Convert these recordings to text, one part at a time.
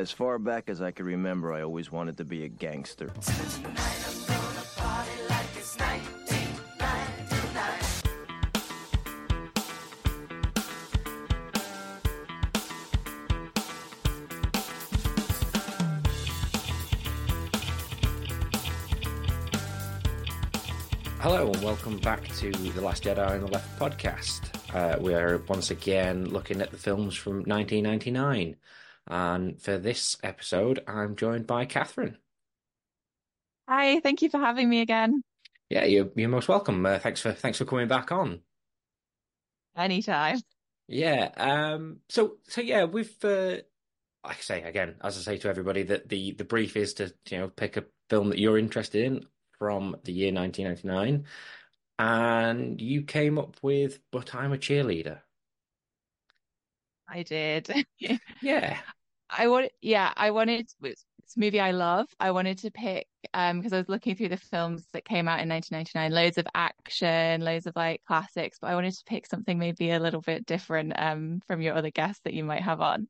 As far back as I can remember, I always wanted to be a gangster. Hello and welcome back to the Last Jedi on the Left podcast. Uh, we're once again looking at the films from 1999, and for this episode, I'm joined by Katherine. Hi, thank you for having me again. Yeah, you're you're most welcome. Uh, thanks for thanks for coming back on. Anytime. Yeah. Um. So so yeah, we've. Uh, I say again, as I say to everybody, that the the brief is to you know pick a film that you're interested in from the year 1999, and you came up with "But I'm a Cheerleader." I did. Yeah. I want, yeah, I wanted it's movie I love. I wanted to pick um because I was looking through the films that came out in 1999, loads of action, loads of like classics, but I wanted to pick something maybe a little bit different um from your other guests that you might have on.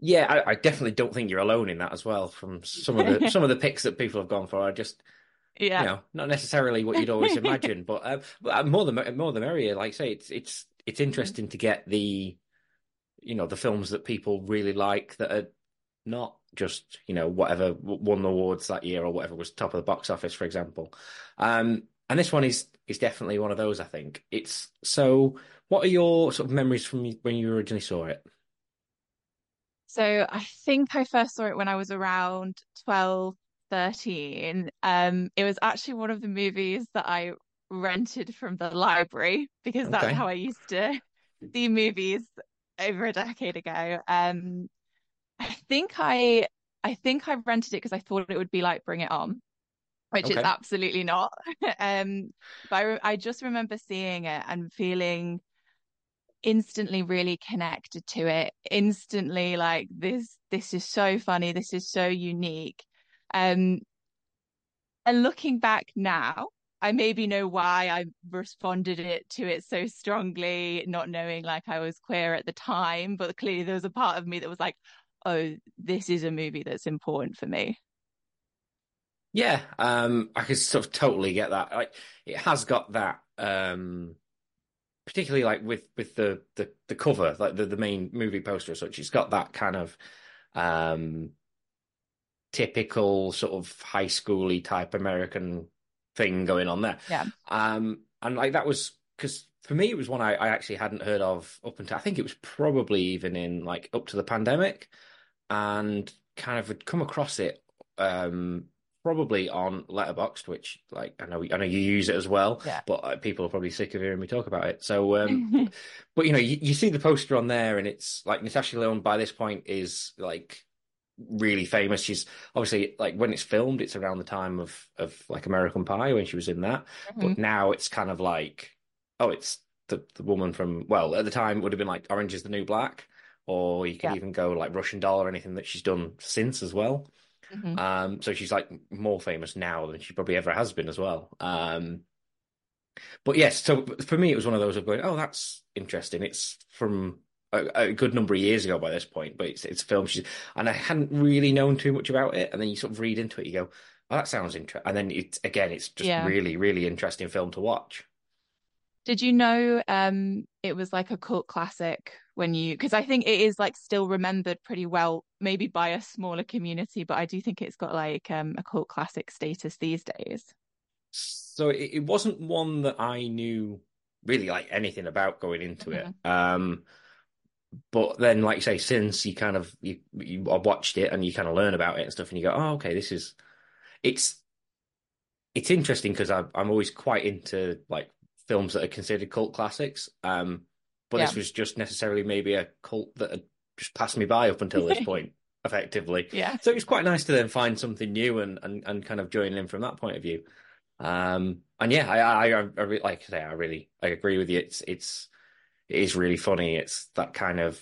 Yeah, I, I definitely don't think you're alone in that as well. From some of the some of the picks that people have gone for, I just Yeah. you know not necessarily what you'd always imagine, but, uh, but uh, more the more the merrier. Like I say, it's it's it's interesting to get the you know the films that people really like that are not just you know whatever won the awards that year or whatever was top of the box office, for example. Um, and this one is is definitely one of those. I think it's so. What are your sort of memories from when you originally saw it? So I think I first saw it when I was around 12, 13. Um, it was actually one of the movies that I rented from the library because that's Okay. how I used to see movies over a decade ago. Um, I think I I think I rented it because I thought it would be like Bring It On, which it's Okay. absolutely not. Um, but I, re- I just remember seeing it and feeling instantly really connected to it instantly like this this is so funny this is so unique um and looking back now I maybe know why I responded it to it so strongly not knowing like I was queer at the time but clearly there was a part of me that was like oh this is a movie that's important for me Yeah, um, I can sort of totally get that. Like, it has got that, um, particularly like with with the the the cover, like the the main movie poster as such. It's got that kind of um typical sort of high schooly type American thing going on there. yeah Um, and like that was because for me it was one I, I actually hadn't heard of up until I think it was probably even in like up to the pandemic, and kind of had come across it um probably on Letterboxd, which like I know I know you use it as well, Yeah. but uh, people are probably sick of hearing me talk about it. So um, but you know you, you see the poster on there, and it's like Natasha Lyonne by this point is like really famous. She's obviously like when it's filmed, it's around the time of of like American Pie when she was in that. But now it's kind of like, oh, it's the the woman from well, at the time it would have been like Orange is the New Black, or you could Yeah. even go like Russian Doll or anything that she's done since as well. Mhm. Um, so she's like more famous now than she probably ever has been as well. Um, but yes, so for me it was one of those of going, oh, that's interesting. It's from a, a good number of years ago by this point, but it's it's a film she's and I hadn't really known too much about it, and then you sort of read into it, you go, oh, that sounds interesting, and then it's again, it's just Yeah. really really interesting film to watch. Did you know um it was like a cult classic when you because I think it is like still remembered pretty well, maybe by a smaller community, but I do think it's got like um a cult classic status these days. So it, it wasn't one that I knew really like anything about going into it. Um, but then, like you say, since you kind of you you I watched it and you kind of learn about it and stuff, and you go, oh, okay, this is it's it's interesting because I'm I'm always quite into like films that are considered cult classics. Um, but this was just necessarily maybe a cult that had just passed me by up until this point, effectively. Yeah. So it was quite nice to then find something new and, and, and kind of join in from that point of view. Um, and yeah, I, I, I, I like I say, I really, I agree with you. It's, it's, it is really funny. It's that kind of,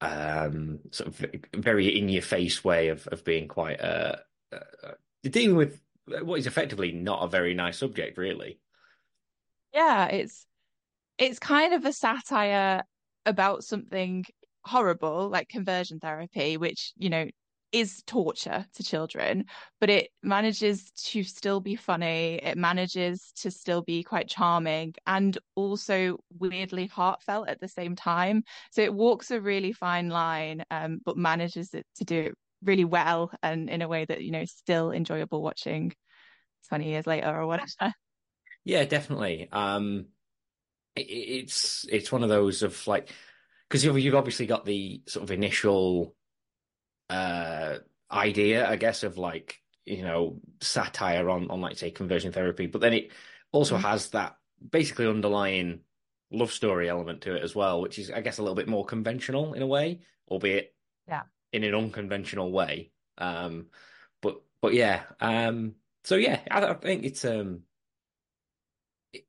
um, sort of very in your face way of, of being quite, uh, uh, uh, dealing with what is effectively not a very nice subject, really. Yeah, it's it's kind of a satire about something horrible, like conversion therapy, which, you know, is torture to children, but it manages to still be funny. It manages to still be quite charming and also weirdly heartfelt at the same time. So it walks a really fine line, um, but manages it to do it really well and in a way that, you know, still enjoyable watching 20 years later or whatever. Yeah, definitely. Um, it, it's it's one of those of like because you've you've obviously got the sort of initial uh idea, I guess, of like you know satire on on like say conversion therapy, but then it also mm-hmm. has that basically underlying love story element to it as well, which is I guess a little bit more conventional in a way, albeit yeah in an unconventional way. Um, but but yeah, um, so yeah, I, I think it's um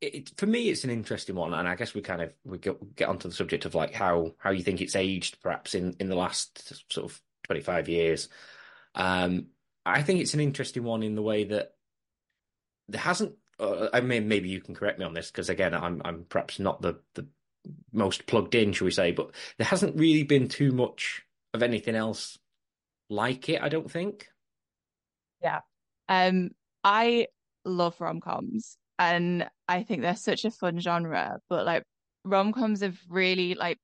it, for me, it's an interesting one, and I guess we kind of we get, get onto the subject of like how how you think it's aged, perhaps in in the last sort of twenty five years. Um, I think it's an interesting one in the way that there hasn't. Uh, I mean, maybe you can correct me on this because again, I'm I'm perhaps not the the most plugged in, shall we say? But there hasn't really been too much of anything else like it. I don't think. Yeah, um, I love rom coms and I think they're such a fun genre. But like rom coms have really like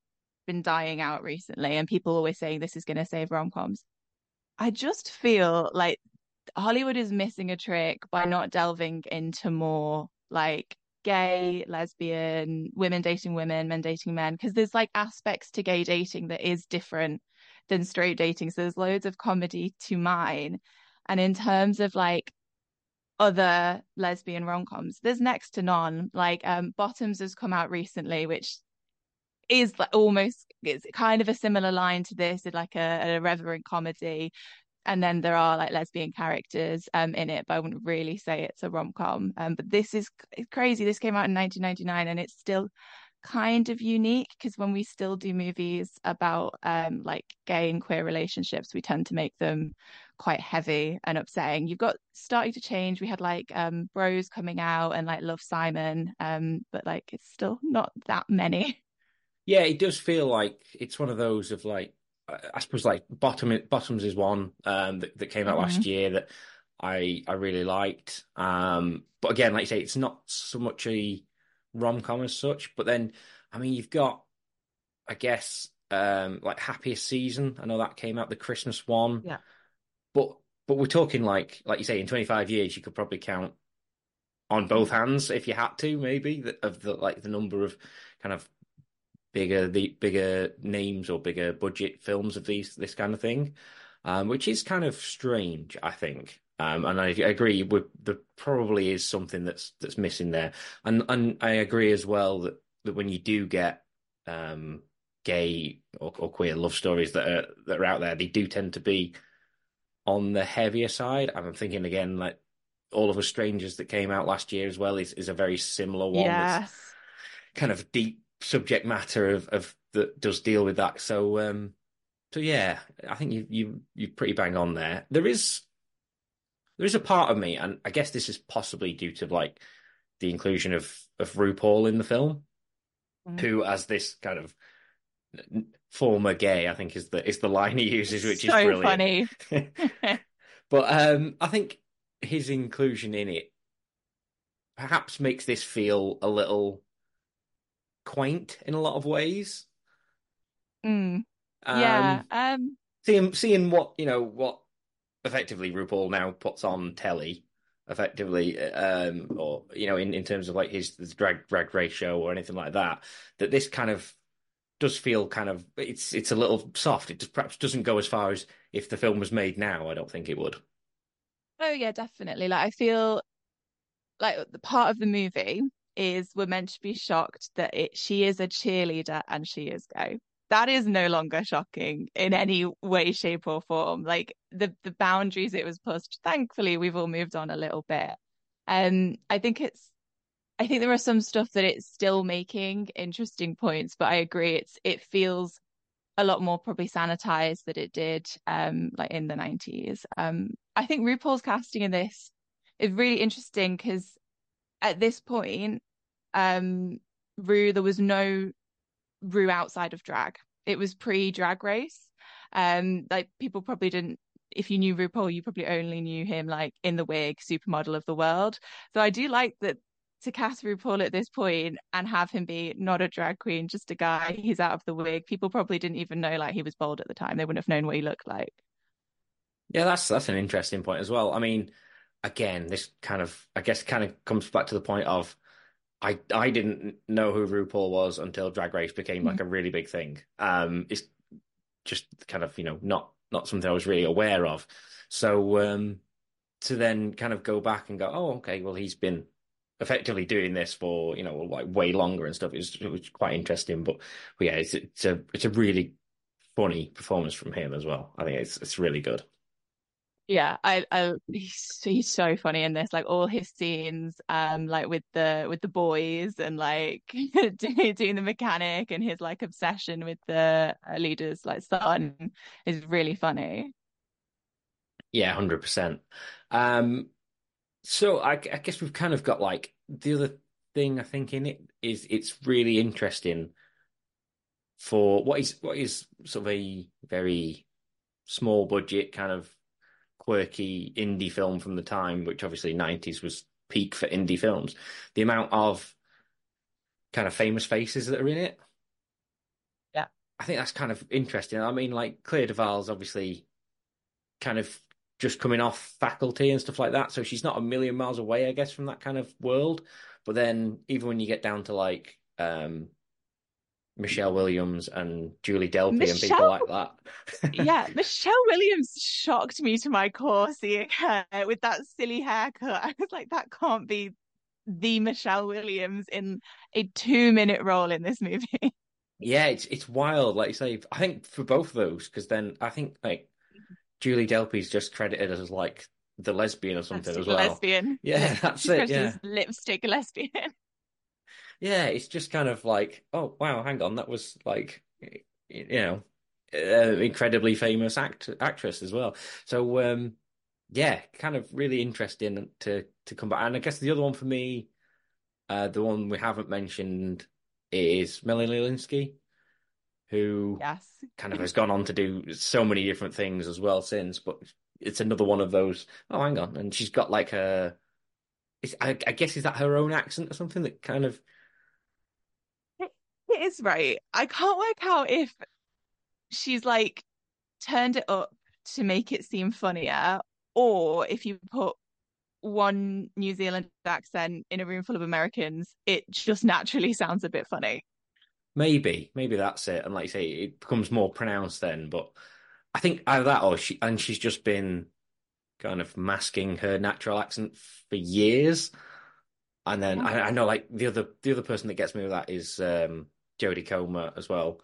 been dying out recently, and people always saying this is going to save rom coms. I just feel like Hollywood is missing a trick by not delving into more like gay, lesbian, women dating women, men dating men, because there's like aspects to gay dating that is different than straight dating. So there's loads of comedy to mine. And in terms of like other lesbian rom-coms. There's next to none. Like um Bottoms has come out recently, which is like almost it's kind of a similar line to this, like a, irreverent comedy. And then there are like lesbian characters um in it, but I wouldn't really say it's a rom-com. Um, but this is crazy. This came out in 1999 and it's still kind of unique because when we still do movies about um like gay and queer relationships, we tend to make them quite heavy and upsetting. You've got starting to change. We had like um Bros coming out and like Love Simon, um, but like it's still not that many. Yeah, it does feel like it's one of those of like I suppose like bottom bottoms is one um that, that came out mm-hmm. last year that I I really liked. Um, but again, like you say, it's not so much a rom com as such. But then, I mean, you've got, I guess, um, like Happiest Season. I know that came out the Christmas one. Yeah. But but we're talking like like you say, in twenty five years, you could probably count on both hands if you had to, maybe of the like the number of kind of bigger the bigger names or bigger budget films of these this kind of thing, um, which is kind of strange, I think. Um, and I, agree with there probably is something that's that's missing there, and and I agree as well that that when you do get um, gay or, or, queer love stories that are that are out there, they do tend to be on the heavier side. And I'm thinking again like all of us strangers that came out last year as well is is a very similar one. Yes. kind of deep subject matter of of that does deal with that. So um so yeah, I think you you you're pretty bang on there. There is there is a part of me, and I guess this is possibly due to like the inclusion of of RuPaul in the film, mm. who as this kind of former gay, I think is the is the line he uses, which so is brilliant. funny. but um, I think his inclusion in it perhaps makes this feel a little quaint in a lot of ways. Mm. Um, yeah. Um, seeing seeing what you know what effectively RuPaul now puts on telly, effectively, um, or you know, in, in terms of like his, his drag drag race show or anything like that, that this kind of does feel kind of it's it's a little soft. It just perhaps doesn't go as far as if the film was made now. I don't think it would. Oh yeah, definitely. Like I feel like the part of the movie is we're meant to be shocked that it she is a cheerleader and she is gay that is no longer shocking in any way, shape, or form. Like the the boundaries it was pushed. Thankfully, we've all moved on a little bit. Um, I think it's I think there are some stuff that it's still making interesting points, but I agree it's it feels a lot more probably sanitized than it did um like in the 90s. Um I think RuPaul's casting in this is really interesting because at this point um Ru there was no Ru outside of drag. it was pre Drag Race. Um, like people probably didn't. If you knew RuPaul, you probably only knew him like in the wig, supermodel of the world. So I do like that to cast RuPaul at this point and have him be not a drag queen, just a guy. He's out of the wig. People probably didn't even know like he was bald at the time. They wouldn't have known what he looked like. Yeah, that's that's an interesting point as well. I mean, again, this kind of I guess kind of comes back to the point of I I didn't know who RuPaul was until Drag Race became like a really big thing. Um, it's just kind of you know not not something I was really aware of. So um, to then kind of go back and go, oh, okay, well he's been effectively doing this for you know like way longer and stuff. It was, it was quite interesting, but, but yeah, it's it's a it's a really funny performance from him as well. I think it's it's really good. Yeah, I, I he's, he's so funny in this. Like all his scenes, um, like with the with the boys and like doing the mechanic and his like obsession with the uh, leader's like son is really funny. Yeah, hundred percent. Um, so I, I guess we've kind of got like the other thing I think in it is it's really interesting for what is what is sort of a very small budget kind of quirky indie film from the time, which obviously 90s was peak for indie films, the amount of kind of famous faces that are in it. Yeah. I think that's kind of interesting. I mean, like Clea DuVall's obviously kind of just coming off faculty and stuff like that. So she's not a million miles away, I guess, from that kind of world. But then even when you get down to like um Michelle Williams and Julie Delpy Michelle... and people like that. yeah, Michelle Williams shocked me to my core seeing her with that silly haircut. I was like, that can't be the Michelle Williams in a two minute role in this movie. Yeah, it's it's wild. Like you say, I think for both of those, because then I think like Julie Delpy's just credited as like the lesbian or something as well. Lesbian. Yeah, that's it. Yeah, lipstick lesbian yeah, it's just kind of like, oh wow, hang on, that was like, you know, uh, incredibly famous act actress as well. So um, yeah, kind of really interesting to to come back. And I guess the other one for me, uh, the one we haven't mentioned is Melanie Lynskey, who yes. kind of has gone on to do so many different things as well since. But it's another one of those. Oh, hang on, and she's got like a. I, I guess is that her own accent or something that kind of it is right. I can't work out if she's like turned it up to make it seem funnier, or if you put one New Zealand accent in a room full of Americans, it just naturally sounds a bit funny. Maybe, maybe that's it. And like you say, it becomes more pronounced then. But I think either that or she, and she's just been kind of masking her natural accent for years. And then I, I, know, like the other the other person that gets me with that is um, Jodie Comer as well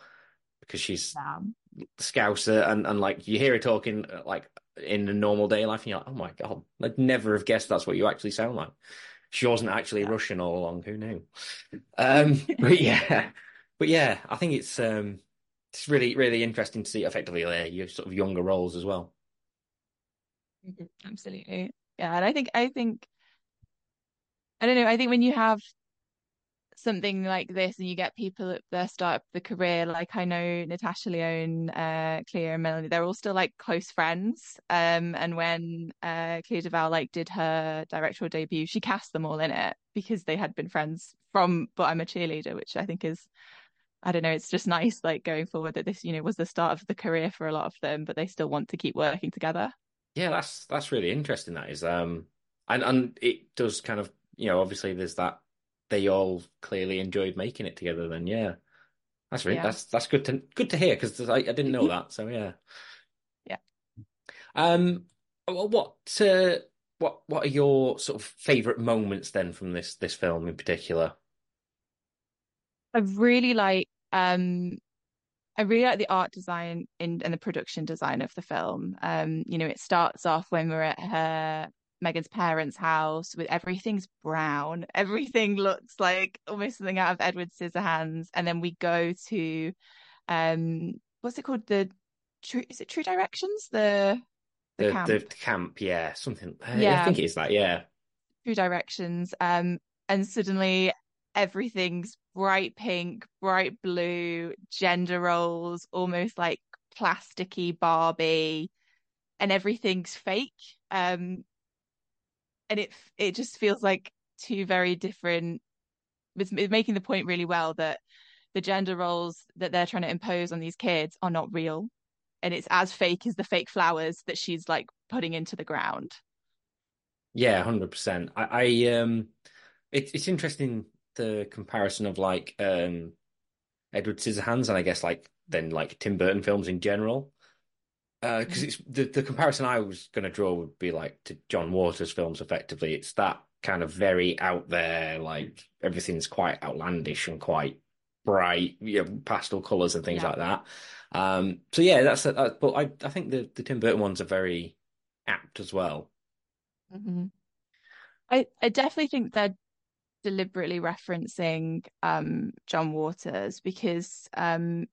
because she's yeah. Scouser and and like you hear her talking uh, like in a normal day life and you're like, oh my god, I'd never have guessed that's what you actually sound like. She wasn't actually yeah. Russian all along. Who knew? Um, but yeah, but yeah, I think it's um, it's really really interesting to see effectively uh, your sort of younger roles as well. Mm-hmm. Absolutely, yeah, and I think I think I don't know. I think when you have something like this and you get people at the start of the career like i know natasha lyonne uh clea and melanie they're all still like close friends um and when uh clea duvall like did her directorial debut she cast them all in it because they had been friends from but i'm a cheerleader which i think is I don't know, it's just nice like going forward that this, you know, was the start of the career for a lot of them, but they still want to keep working together. Yeah, that's that's really interesting. That is, um, and and it does kind of, you know, obviously there's that they all clearly enjoyed making it together. Then yeah, that's really yeah. that's that's good to good to hear because I, I didn't know that. So yeah, yeah. Um, what uh, what what are your sort of favorite moments then from this this film in particular? I really like um I really like the art design in, and the production design of the film. Um, you know, it starts off when we're at her Megan's parents' house with everything's brown. Everything looks like almost something out of Edward Scissorhands. And then we go to um what's it called? The true is it True Directions? The the, the camp. The camp, yeah. Something yeah. I think it is that, yeah. True Directions. Um and suddenly everything's bright pink, bright blue, gender roles, almost like plasticky Barbie, and everything's fake. Um, and it it just feels like two very different. It's, it's making the point really well that the gender roles that they're trying to impose on these kids are not real, and it's as fake as the fake flowers that she's like putting into the ground. Yeah, hundred percent. I, I um, it's it's interesting the comparison of like um Edward Scissorhands and I guess like then like Tim Burton films in general. Because uh, it's the the comparison I was going to draw would be like to John Waters films. Effectively, it's that kind of very out there, like everything's quite outlandish and quite bright, you know, pastel colors and things yeah. like that. Um, so yeah, that's uh, but I I think the the Tim Burton ones are very apt as well. Mm-hmm. I I definitely think they're deliberately referencing um, John Waters because um,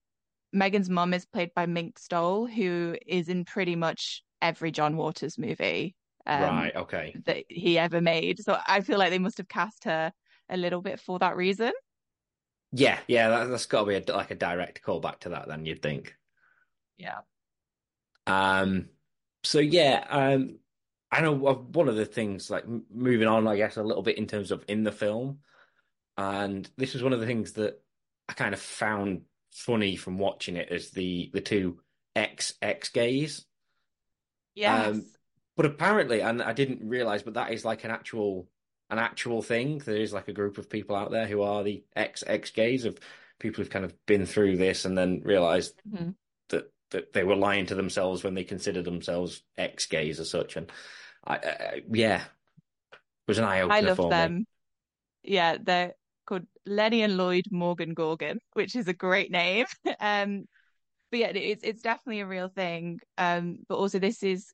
Megan's mum is played by Mink Stole, who is in pretty much every John Waters movie. Um, right. Okay. That he ever made. So I feel like they must have cast her a little bit for that reason. Yeah, yeah, that, has got to be a, like a direct callback to that. Then you'd think. Yeah. Um. So yeah. Um. I know one of the things, like moving on, I guess, a little bit in terms of in the film, and this was one of the things that I kind of found funny from watching it as the the two ex ex gays. Yes. Um, but apparently, and I didn't realize, but that is like an actual an actual thing. There is like a group of people out there who are the ex ex gays of people who've kind of been through this and then realized mm-hmm. that that they were lying to themselves when they considered themselves ex gays as such. And I, I, yeah, it was an eye opener. I love them. Me. Yeah, they're called Lenny and Lloyd Morgan Gorgon, which is a great name. um, but yeah, it's it's definitely a real thing. Um, but also this is,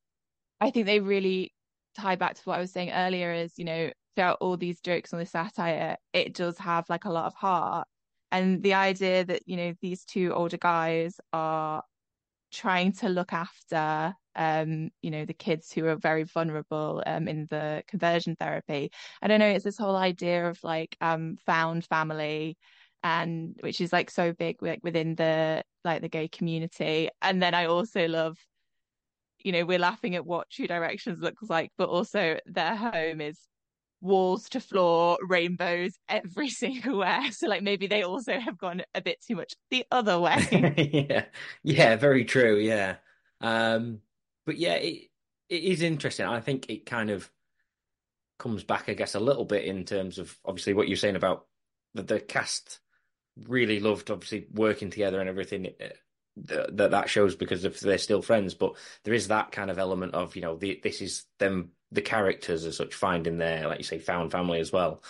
I think they really tie back to what I was saying earlier. Is you know throughout all these jokes and the satire, it does have like a lot of heart, and the idea that you know these two older guys are trying to look after um you know the kids who are very vulnerable um in the conversion therapy. I don't know it's this whole idea of like um found family and which is like so big like within the like the gay community. And then i also love you know we're laughing at what true directions looks like but also their home is walls to floor rainbows every single where. So like maybe they also have gone a bit too much the other way. Yeah. Yeah very true yeah. Um but yeah it it is interesting. I think it kind of comes back i guess a little bit in terms of obviously what you're saying about the, the cast really loved obviously working together and everything uh, that that shows because if they're still friends. But there is that kind of element of you know the, this is them the characters as such finding their, like you say, found family as well.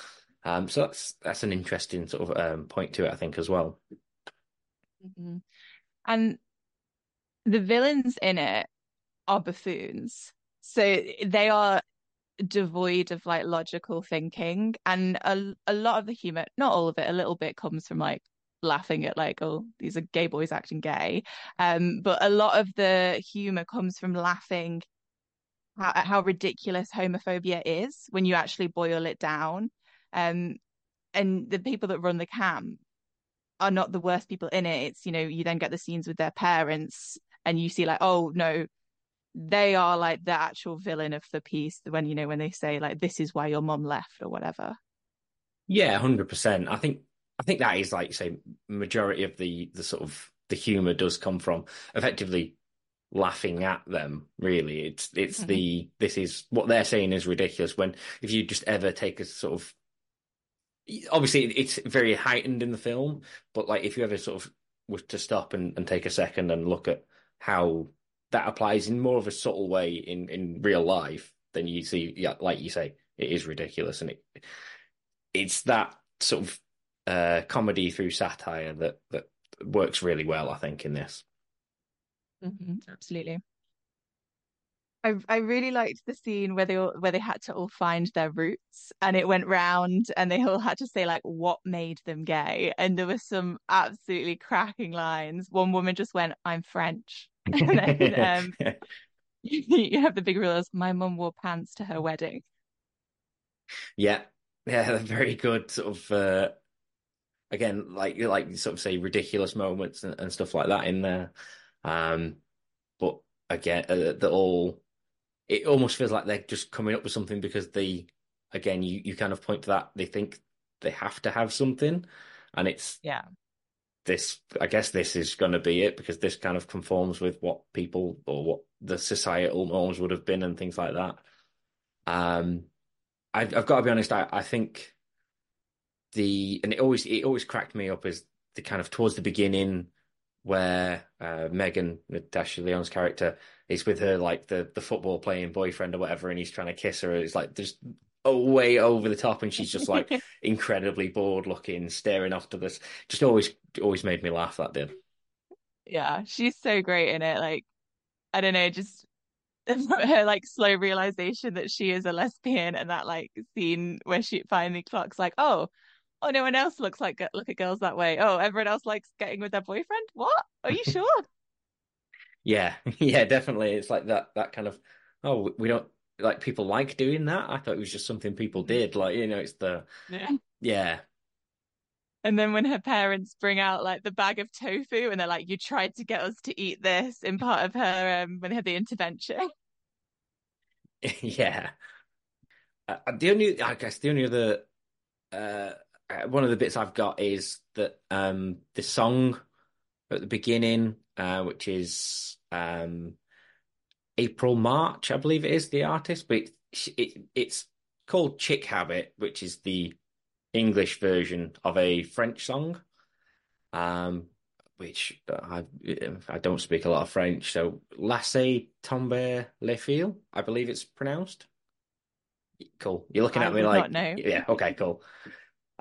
Um, so that's that's an interesting sort of um, point to it, I think, as well. Mm-hmm. And the villains in it are buffoons, so they are devoid of like logical thinking, and a a lot of the humor, not all of it, a little bit comes from like laughing at like oh these are gay boys acting gay um but a lot of the humor comes from laughing how, how ridiculous homophobia is when you actually boil it down. Um, and the people that run the camp are not the worst people in it. It's, you know, you then get the scenes with their parents and you see like, oh no, they are like the actual villain of the piece when, you know, when they say like, this is why your mom left or whatever. Yeah, hundred percent. I think I think that is like say majority of the the sort of the humor does come from effectively laughing at them really. It's it's mm-hmm. the this is what they're saying is ridiculous when if you just ever take a sort of obviously it's very heightened in the film but like if you ever sort of was to stop and, and take a second and look at how that applies in more of a subtle way in in real life then you see yeah like you say it is ridiculous. And it it's that sort of uh comedy through satire that that works really well i think in this Mm-hmm, absolutely. I I really liked the scene where they all, where they had to all find their roots and it went round and they all had to say like what made them gay and there were some absolutely cracking lines. One woman just went, "I'm French," and then um, you have the big realize my mum wore pants to her wedding. Yeah, yeah, very good sort of uh, again, like like sort of say ridiculous moments and, and stuff like that in there. Um, but again, uh, the all it almost feels like they're just coming up with something because they, again, you you kind of point to that they think they have to have something, and it's yeah this I guess this is going to be it because this kind of conforms with what people or what the societal norms would have been and things like that. Um, I've, I've got to be honest. I, I think the and it always it always cracked me up is the kind of towards the beginning where uh, Megan Natasha Lyonne's character is with her like the the football playing boyfriend or whatever, and he's trying to kiss her. It's like there's way over the top, and she's just like incredibly bored looking, staring off to this. Just always always made me laugh. That did. Yeah, she's so great in it. Like I don't know, just her like slow realization that she is a lesbian, and that like scene where she finally clocks like, oh oh, no one else looks like look at girls that way. Oh, everyone else likes getting with their boyfriend. What? Are you sure? yeah, yeah, definitely. It's like that that kind of oh, we don't like people like doing that. I thought it was just something people did. Like you know, it's the yeah. yeah. And then when her parents bring out like the bag of tofu and they're like, "You tried to get us to eat this," in part of her um, when they had the intervention. yeah. Uh, the only, I guess, the only other uh, uh, one of the bits I've got is that um, the song at the beginning, uh, which is um, April March, I believe it is the artist, but it, it, it's called Chick Habit, which is the English version of a French song. Um, which I I don't speak a lot of French, so Laisse tomber les filles, I believe it's pronounced. Cool. You're looking I at me like, yeah, okay, cool.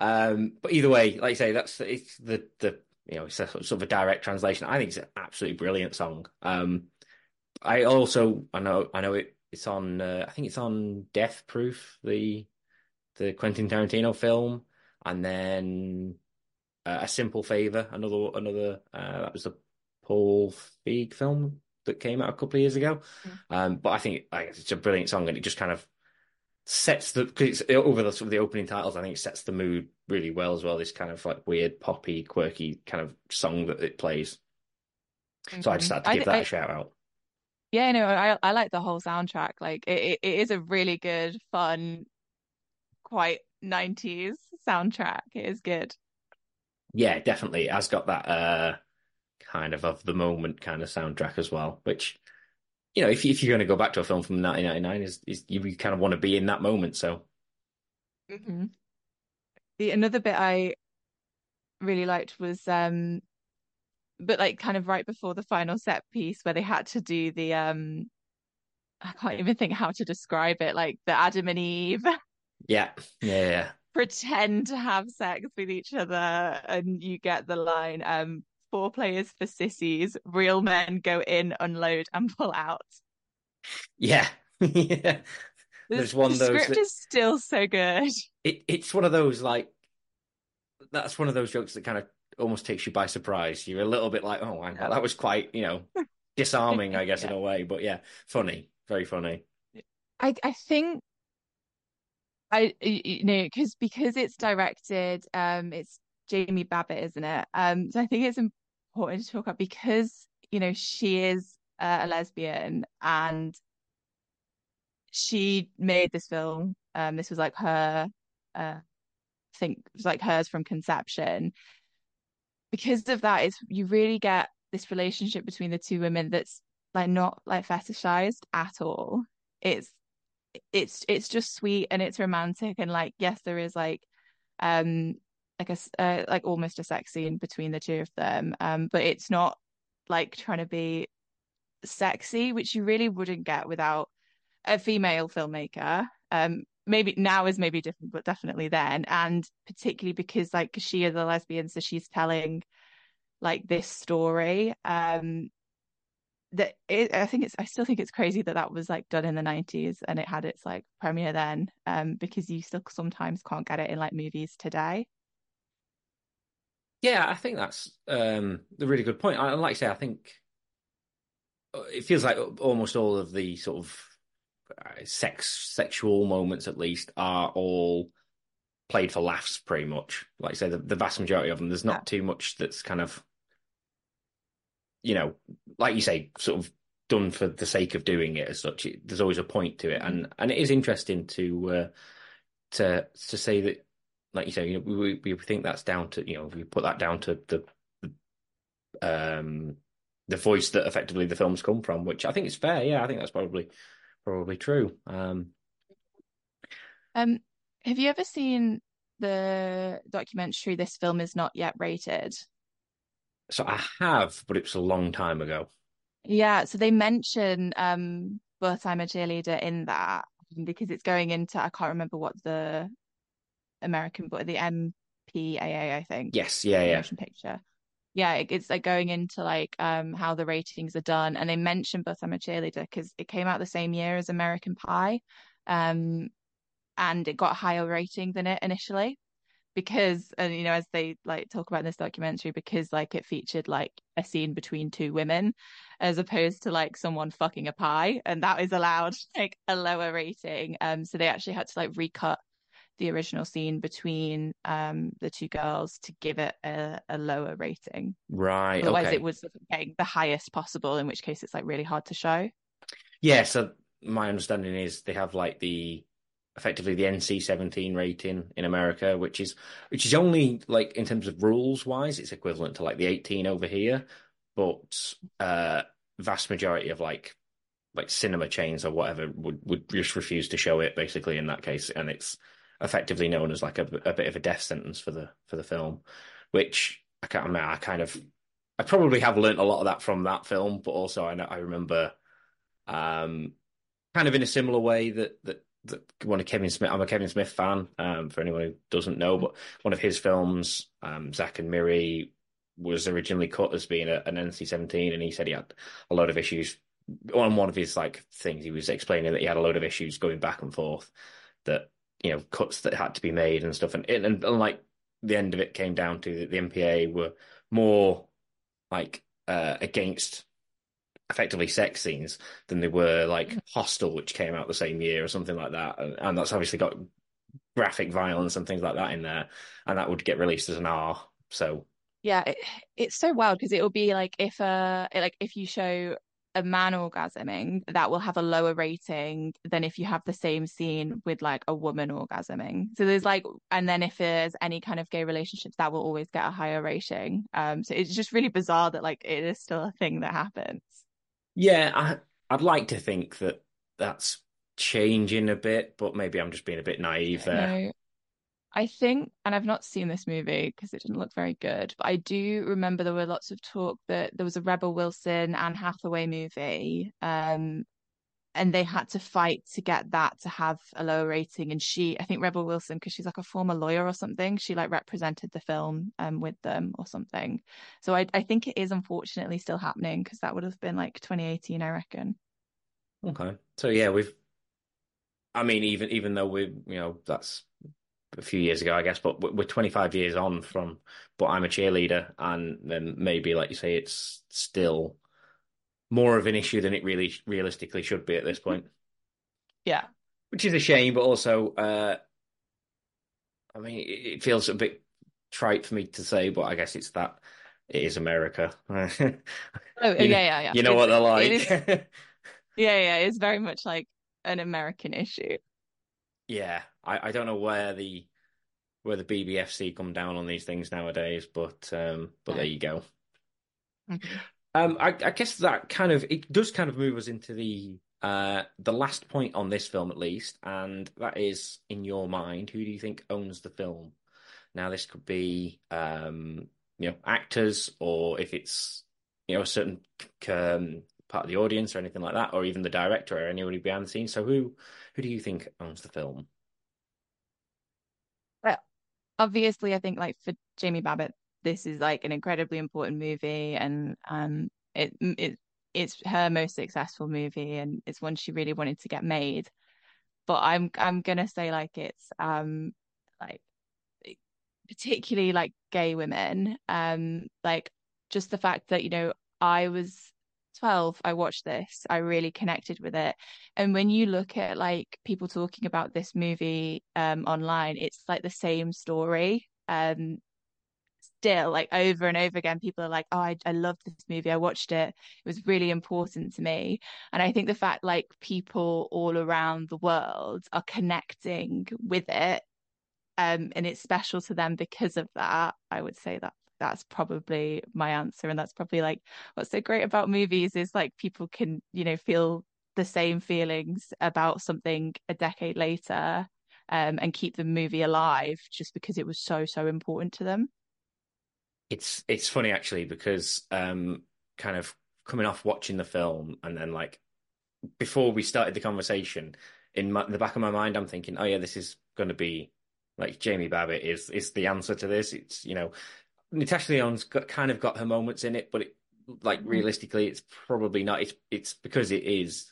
Um, but either way, like I say, that's it's the the you know it's a sort of a direct translation. I think it's an absolutely brilliant song. Um, I also I know I know it it's on uh, I think it's on Death Proof the the Quentin Tarantino film, and then uh, A Simple Favor another another uh, that was the Paul Feig film that came out a couple of years ago. Mm. Um, but I think like, it's a brilliant song, and it just kind of sets the because over the sort of the opening titles. I think it sets the mood really well as well. This kind of like weird poppy, quirky kind of song that it plays. Mm-hmm. So I just had to give I, that I, a shout out. Yeah, no, I I like the whole soundtrack. Like it, it is a really good, fun, quite nineties soundtrack. It is good. Yeah, definitely. It has got that uh kind of of the moment kind of soundtrack as well, which you know, if if you're going to go back to a film from 1999, is, is you kind of want to be in that moment. So, mm-hmm. the another bit I really liked was, um, but like kind of right before the final set piece where they had to do the, um, I can't even think how to describe it, like the Adam and Eve. Yeah, yeah, yeah. Pretend to have sex with each other, and you get the line, um, four players for sissies. Real men go in, unload, and pull out. Yeah, yeah. There's one the those. script that... is still so good. It, it's one of those like that's one of those jokes that kind of almost takes you by surprise. You're a little bit like, oh, yeah. that was quite, you know, disarming, I guess, yeah. in a way. But yeah, funny, very funny. I I think I you know because because it's directed, um, it's Jamie Babbit, isn't it? Um, so I think it's important to talk about because you know she is uh, a lesbian and she made this film. Um, this was like her, uh, I think it was like hers from conception. Because of that, is you really get this relationship between the two women that's like not like fetishized at all. It's it's it's just sweet and it's romantic and like yes, there is like um like a uh, like almost a sex scene between the two of them um but it's not like trying to be sexy which you really wouldn't get without a female filmmaker. Um maybe now is maybe different but definitely then. And particularly because like she is a lesbian so she's telling like this story um that it, I think it's I still think it's crazy that that was like done in the 90s and it had its like premiere then um because you still sometimes can't get it in like movies today yeah, I think that's um, a really good point. I like I say, I think uh, it feels like almost all of the sort of uh, sex sexual moments, at least, are all played for laughs, pretty much. Like I say, the, the vast majority of them, there's not Yeah. too much that's kind of, you know, like you say, sort of done for the sake of doing it as such. It, there's always a point to it, and and it is interesting to uh, to to say that, like you say, you know, we we think that's down to you know we put that down to the um the voice that effectively the films come from, which I think is fair. Yeah, I think that's probably probably true. Um, Um, have you ever seen the documentary This Film Is Not Yet Rated? so I have, but it was a long time ago. Yeah, so they mention um But I'm a Cheerleader in that because it's going into I can't remember what the American but the MPAA I think Yes, yeah, yeah. motion picture. Yeah, it, it's like going into like um how the ratings are done, and they mentioned But I'm a Cheerleader because it came out the same year as American Pie, um, and it got a higher rating than it initially because and you know as they like talk about in this documentary because like it featured like a scene between two women as opposed to like someone fucking a pie and that is allowed like a lower rating um so they actually had to like recut the original scene between um the two girls to give it a, a lower rating Right. otherwise okay. it was getting the highest possible in which case it's like really hard to show Yeah, so my understanding is they have like the effectively the NC-17 rating in America, which is which is only like in terms of rules wise, it's equivalent to like the 18 over here, but uh vast majority of like like cinema chains or whatever would would just refuse to show it basically in that case, and it's effectively known as like a, a bit of a death sentence for the for the film, which I can't remember. I kind of I probably have learnt a lot of that from that film, but also I know I remember um kind of in a similar way that that that one of Kevin Smith. I'm a Kevin Smith fan. Um, for anyone who doesn't know, but one of his films, um, Zack and Miri, was originally cut as being a, an NC-17, and he said he had a lot of issues. On one of his like things, he was explaining that he had a load of issues going back and forth. That you know cuts that had to be made and stuff, and and, and like the end of it came down to that the MPA were more like uh, against effectively sex scenes than they were like Hostel, which came out the same year or something like that, and, and that's obviously got graphic violence and things like that in there, and that would get released as an R. So. Yeah it, it's so wild because it will be like if uh like if you show a man orgasming that will have a lower rating than if you have the same scene with like a woman orgasming. So there's like and then if there's any kind of gay relationships that will always get a higher rating. Um so it's just really bizarre that like it is still a thing that happens. Yeah, I I'd like to think that that's changing a bit, but maybe I'm just being a bit naive there. I think, and I've not seen this movie because it didn't look very good, but I do remember there were lots of talk that there was a Rebel Wilson Anne Hathaway movie, um, and they had to fight to get that to have a lower rating. And she, I think Rebel Wilson, because she's like a former lawyer or something, she like represented the film um with them or something. So I I think it is unfortunately still happening because that would have been like 2018, I reckon. Okay, so yeah, we've. I mean, even even though we, you know, that's a few years ago, I guess, but we're 25 years on from. But I'm a cheerleader, and then maybe, like you say, it's still more of an issue than it really realistically should be at this point. Yeah. which is a shame, but also, uh, I mean, it, feels a bit trite for me to say, but I guess it's that it is America. Oh, yeah, yeah, yeah. You know It's- what they're like. is- yeah, yeah. It's very much like an American issue. Yeah, I, I don't know where the where the BBFC come down on these things nowadays, but um, but there you go. Um, I, I guess that kind of it does kind of move us into the uh the last point on this film at least, and that is in your mind, who do you think owns the film? Now this could be um you know actors, or if it's you know a certain um, part of the audience or anything like that, or even the director or anybody behind the scenes. So who who do you think owns the film? Well, obviously, I think like for Jamie Babbit, this is like an incredibly important movie, and um, it it it's her most successful movie, and it's one she really wanted to get made. But I'm I'm gonna say like it's um like particularly like gay women, um like just the fact that you know I was 12 I watched this. I really connected with it. And when you look at like people talking about this movie um online, it's like the same story. Um still like over and over again people are like oh I, I loved this movie i watched it it was really important to me and i think the fact like people all around the world are connecting with it um and it's special to them because of that i would say that that's probably my answer and that's probably like what's so great about movies is like people can you know feel the same feelings about something a decade later um, and keep the movie alive just because it was so so important to them. It's it's funny actually because um, kind of coming off watching the film and then like before we started the conversation in, my, the back of my mind I'm thinking oh yeah this is going to be like Jamie Babbit is is the answer to this. It's you know Natasha Lyonne's got, kind of got her moments in it but it like mm-hmm. realistically it's probably not it's it's because it is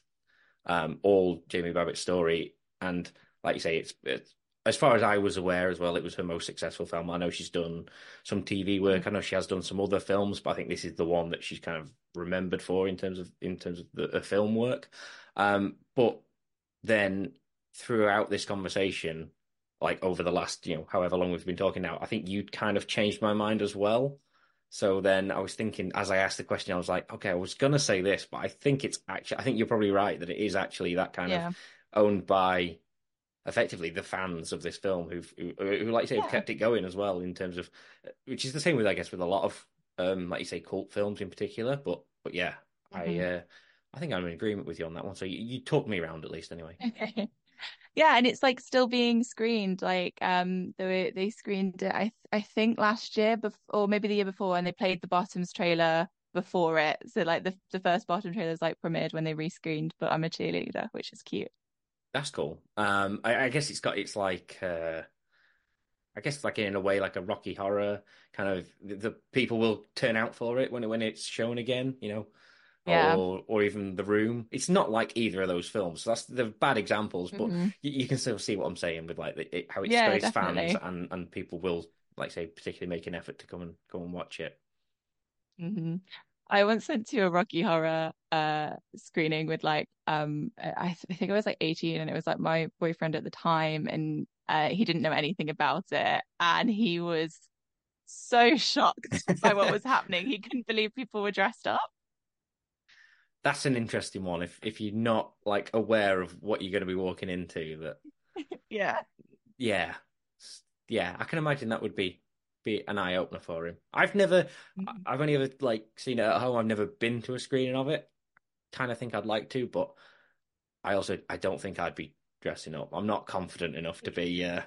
um, all Jamie Babbit's story and like you say it's, it's as far as I was aware as well, it was her most successful film. I know she's done some TV work. I know she has done some other films, but I think this is the one that she's kind of remembered for in terms of in terms of the, the film work. Um, but then throughout this conversation, like over the last you know however long we've been talking now, I think you kind of changed my mind as well. So then I was thinking, as I asked the question, I was like, okay, I was gonna say this, but I think it's actually, I think you're probably right that it is actually that kind yeah. of owned by effectively the fans of this film who've who, who like you say yeah. have kept it going as well in terms of which is the same with I guess with a lot of um like you say cult films in particular but but yeah mm-hmm. I uh I think I'm in agreement with you on that one so you, you talked me around at least anyway yeah and it's like still being screened like um they they screened it I I think last year before or maybe the year before and they played the Bottoms trailer before it so like the the first bottom trailers like premiered when they rescreened but I'm a cheerleader which is cute that's cool. Um, I, I, guess it's got it's like uh, I guess like in a way like a Rocky Horror kind of the, the people will turn out for it when it, when it's shown again, you know. Yeah. Or, or even The Room. It's not like either of those films. So that's the bad examples, but mm-hmm. you, you, can still see what I'm saying with like it, how it yeah, fans and, and people will like say particularly make an effort to come and go and watch it. Mm-hmm. I once went to a Rocky Horror uh screening with like um I, th- I think I was like 18 and it was like my boyfriend at the time and uh, he didn't know anything about it and he was so shocked by what was happening. He couldn't believe people were dressed up. That's an interesting one. If if you're not like aware of what you're going to be walking into, that yeah, yeah, yeah, I can imagine that would be be an eye opener for him. I've never, mm-hmm. I've only ever like seen it at home. I've never been to a screening of it. Kind of think I'd like to, but I also I don't think I'd be dressing up. I'm not confident enough to be. Uh...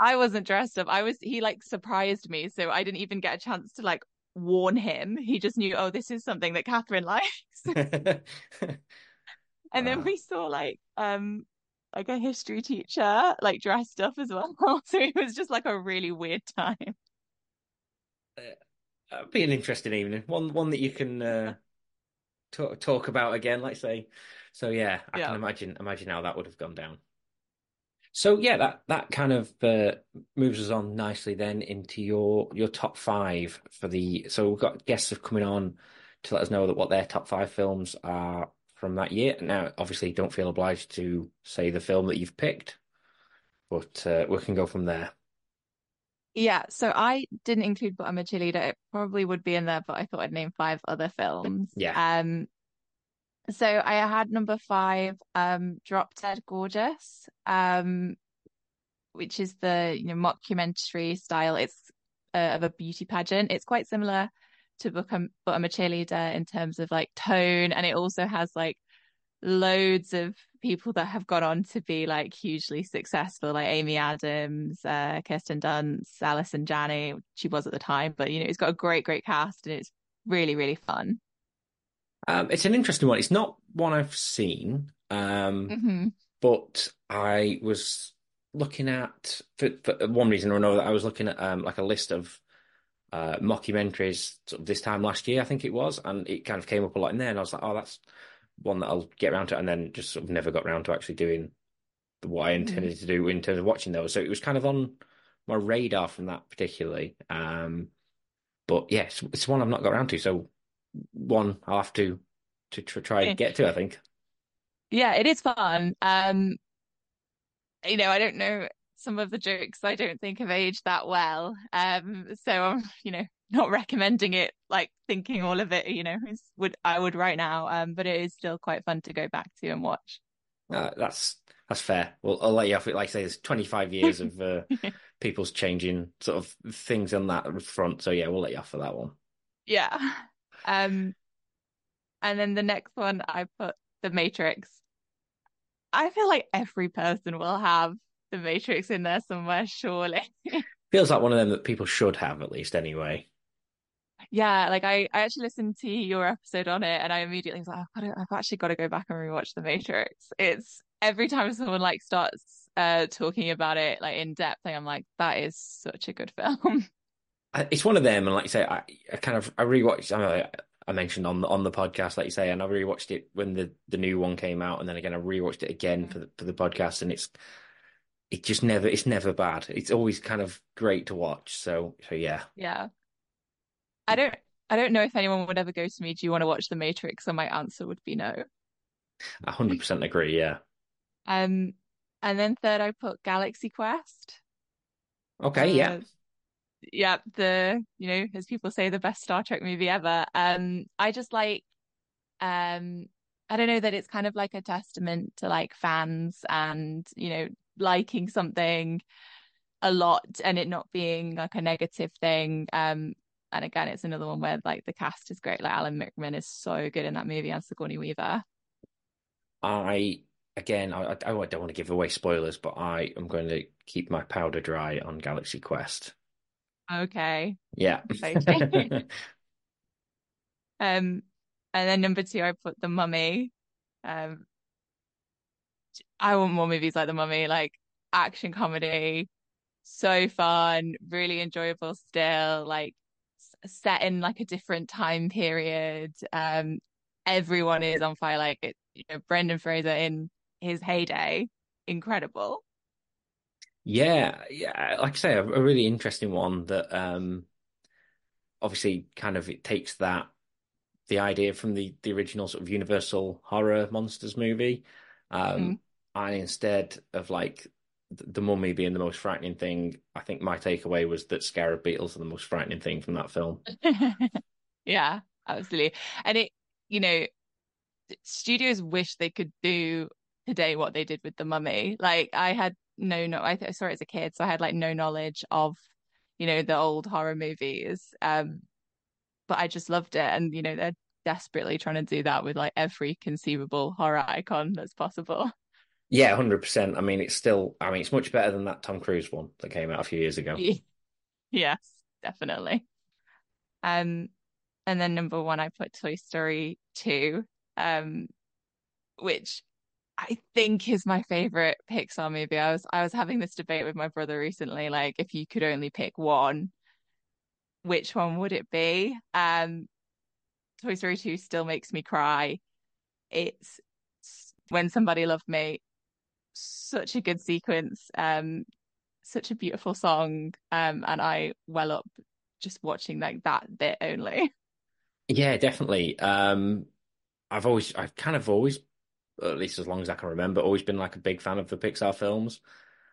I wasn't dressed up. I was. He like surprised me, so I didn't even get a chance to like warn him. He just knew, oh, this is something that Katherine likes. and then we saw like um like a history teacher, like dressed up as well. so it was just like a really weird time. Uh, be an interesting evening. One one that you can uh, talk talk about again, let's say. So yeah, I yeah. can imagine imagine how that would have gone down. So yeah, that that kind of uh, moves us on nicely then into your your top five for the. So we've got guests have coming on to let us know that what their top five films are from that year. Now, obviously, don't feel obliged to say the film that you've picked, but uh, we can go from there. Yeah, so I didn't include But I'm a Cheerleader. It probably would be in there, but I thought I'd name five other films. Yeah. Um, so I had number five, um, Drop Dead Gorgeous, um, which is the you know mockumentary style. It's uh, of a beauty pageant. It's quite similar to become but I'm a cheerleader in terms of like tone and it also has like loads of people that have gone on to be like hugely successful like Amy Adams, uh Kirsten Dunst, Allison Janney, she was at the time, but you know, it's got a great, great cast and it's really, really fun. Um, it's an interesting one. It's not one I've seen, um, mm-hmm. but I was looking at for, for, one reason or another. I was looking at um, like a list of uh, mockumentaries sort of this time last year, I think it was, and it kind of came up a lot in there, and I was like, oh, that's one that I'll get around to, and then just sort of never got around to actually doing what I intended mm. to do in terms of watching those. So it was kind of on my radar from that particularly. Um, but yes, yeah, it's, it's one I've not got around to. So one I'll have to to, to try and get to. I think. Yeah, it is fun. Um, you know, I don't know some of the jokes. I don't think have aged that well. Um, so I'm, you know, not recommending it. Like thinking all of it, you know, is would I would right now. Um, but it is still quite fun to go back to and watch. Uh, that's that's fair. Well, I'll let you off. Like I say, there's 25 years of uh, people's changing sort of things on that front. So yeah, we'll let you off for that one. Yeah. Um, and then the next one I put The Matrix. I feel like every person will have The Matrix in there somewhere, surely. Feels like one of them that people should have at least anyway. Yeah, like I, I actually listened to your episode on it and I immediately was like, I've, got to, I've actually got to go back and rewatch The Matrix. It's every time someone like starts uh talking about it like in depth, I'm like, that is such a good film. It's one of them, and like you say, I, I kind of I rewatched. I, I mentioned on the on the podcast, like you say, and I rewatched it when the the new one came out, and then again I rewatched it again mm-hmm. for the for the podcast, and it's it just never it's never bad. It's always kind of great to watch. So so yeah, yeah. I don't I don't know if anyone would ever go to me. Do you want to watch The Matrix? And my answer would be no. I hundred percent agree. Yeah. Um, and then third, I put Galaxy Quest. Okay. Uh, yeah yeah, the you know, as people say, the best Star Trek movie ever. Um, I just like, um, I don't know that it's kind of like a testament to like fans and you know liking something a lot and it not being like a negative thing. Um, and again, it's another one where like the cast is great. Like Alan Rickman is so good in that movie and Sigourney Weaver. I again, I, I don't want to give away spoilers, but I am going to keep my powder dry on Galaxy Quest. Okay. Yeah. um, and then number two, I put The Mummy. Um, I want more movies like The Mummy, like action comedy, so fun, really enjoyable still, like set in like a different time period. Um, everyone is on fire, like it, you know, Brendan Fraser in his heyday, incredible. Yeah, yeah, like I say, a, a really interesting one that um, obviously kind of it takes that the idea from the the original sort of Universal horror monsters movie, um, mm-hmm. and instead of like the mummy being the most frightening thing, I think my takeaway was that scarab beetles are the most frightening thing from that film. yeah, absolutely, and it, you know, studios wish they could do today what they did with the mummy. Like I had no no I, th- I saw it as a kid so I had like no knowledge of you know the old horror movies um but I just loved it and you know they're desperately trying to do that with like every conceivable horror icon that's possible. Yeah 100% I mean it's still I mean it's much better than that Tom Cruise one that came out a few years ago. Yes definitely. Um and then number one I put Toy Story 2 um which I think is my favorite Pixar movie. I was I was having this debate with my brother recently, like if you could only pick one, which one would it be? Um, Toy Story 2 still makes me cry. It's when somebody loved me, such a good sequence, um, such a beautiful song, um, and I well up just watching like that bit only. Yeah, definitely. Um, I've always, I've kind of always at least as long as I can remember, always been like a big fan of the Pixar films.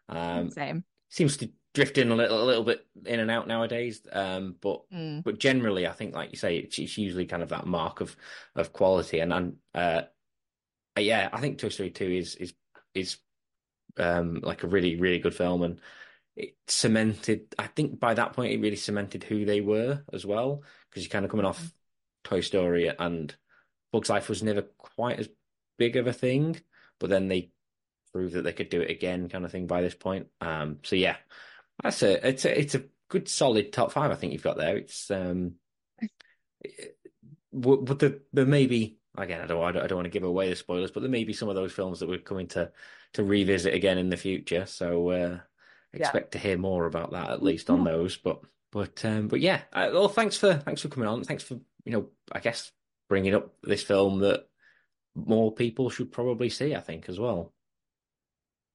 Um, Same. Seems to drift in a little, a little bit in and out nowadays. Um, but mm. but generally, I think, like you say, it's, it's, usually kind of that mark of of quality. And and uh, yeah, I think Toy Story Two is is is um, like a really really good film, and it cemented. I think by that point, it really cemented who they were as well, because you're kind of coming off mm. Toy Story and Bugs Life was never quite as big of a thing, but then they proved that they could do it again, kind of thing. By this point, um, so yeah, that's a it's a it's a good solid top five. I think you've got there. It's um, but the there may be again. I don't I don't, I don't want to give away the spoilers, but there may be some of those films that we're coming to to revisit again in the future. So uh, expect yeah. to hear more about that at least on those. But but um, but yeah. Uh, well, thanks for thanks for coming on. Thanks for you know I guess bringing up this film that more people should probably see, I think, as well.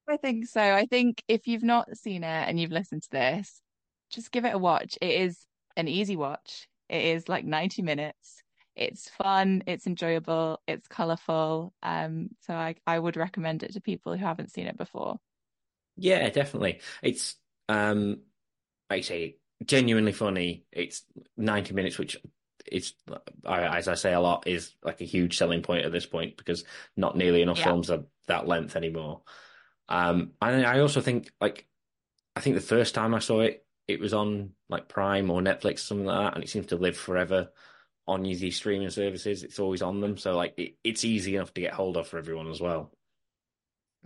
I think so. I think if you've not seen it and you've listened to this, just give it a watch. It is an easy watch. It is like 90 minutes. It's fun, it's enjoyable, it's colorful. Um, so I I would recommend it to people who haven't seen it before. Yeah, definitely. It's um, like I say, genuinely funny. It's 90 minutes, which is, as I say a lot, is like a huge selling point at this point because not nearly enough Yeah. films are that length anymore. Um, and I also think like I think the first time I saw it, it was on like Prime or Netflix or something like that, and it seems to live forever on these streaming services. It's always on them, so like it, it's easy enough to get hold of for everyone as well.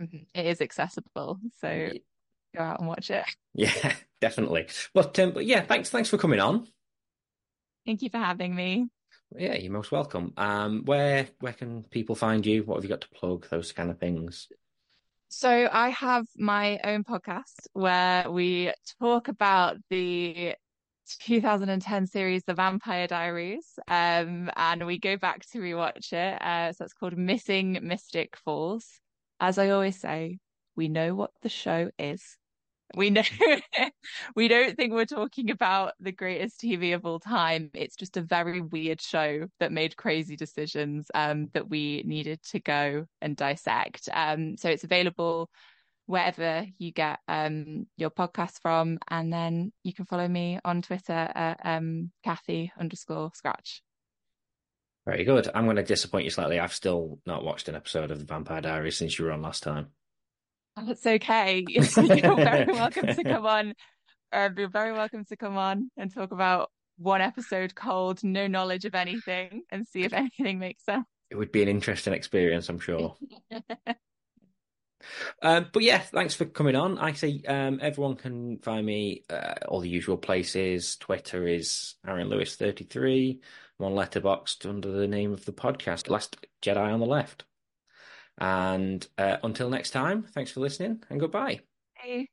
Mhm. It is accessible, so go out and watch it. Yeah, definitely. But um, but yeah, thanks thanks for coming on. Thank you for having me. Yeah, you're most welcome. Um, where where can people find you? What have you got to plug? Those kind of things. So I have my own podcast where we talk about the 2010 series, The Vampire Diaries, um, and we go back to rewatch it. Uh, so it's called Missing Mystic Falls. As I always say, we know what the show is. We know we don't think we're talking about the greatest TV of all time. It's just a very weird show that made crazy decisions um, that we needed to go and dissect. Um, so it's available wherever you get um, your podcast from, and then you can follow me on Twitter at um, Kathy underscore Scratch. Very good. I'm going to disappoint you slightly. I've still not watched an episode of The Vampire Diaries since you were on last time. That's okay. You're very welcome to come on. Uh, you're very welcome to come on and talk about one episode called No Knowledge of Anything and see if anything makes sense. It would be an interesting experience, I'm sure. Um, but yeah, thanks for coming on. I say um, everyone can find me uh, all the usual places. Twitter is Aaron Lewis thirty three. I'm on Letterboxd under the name of the podcast, Last Jedi on the Left. And uh, until next time, thanks for listening and goodbye. Hey.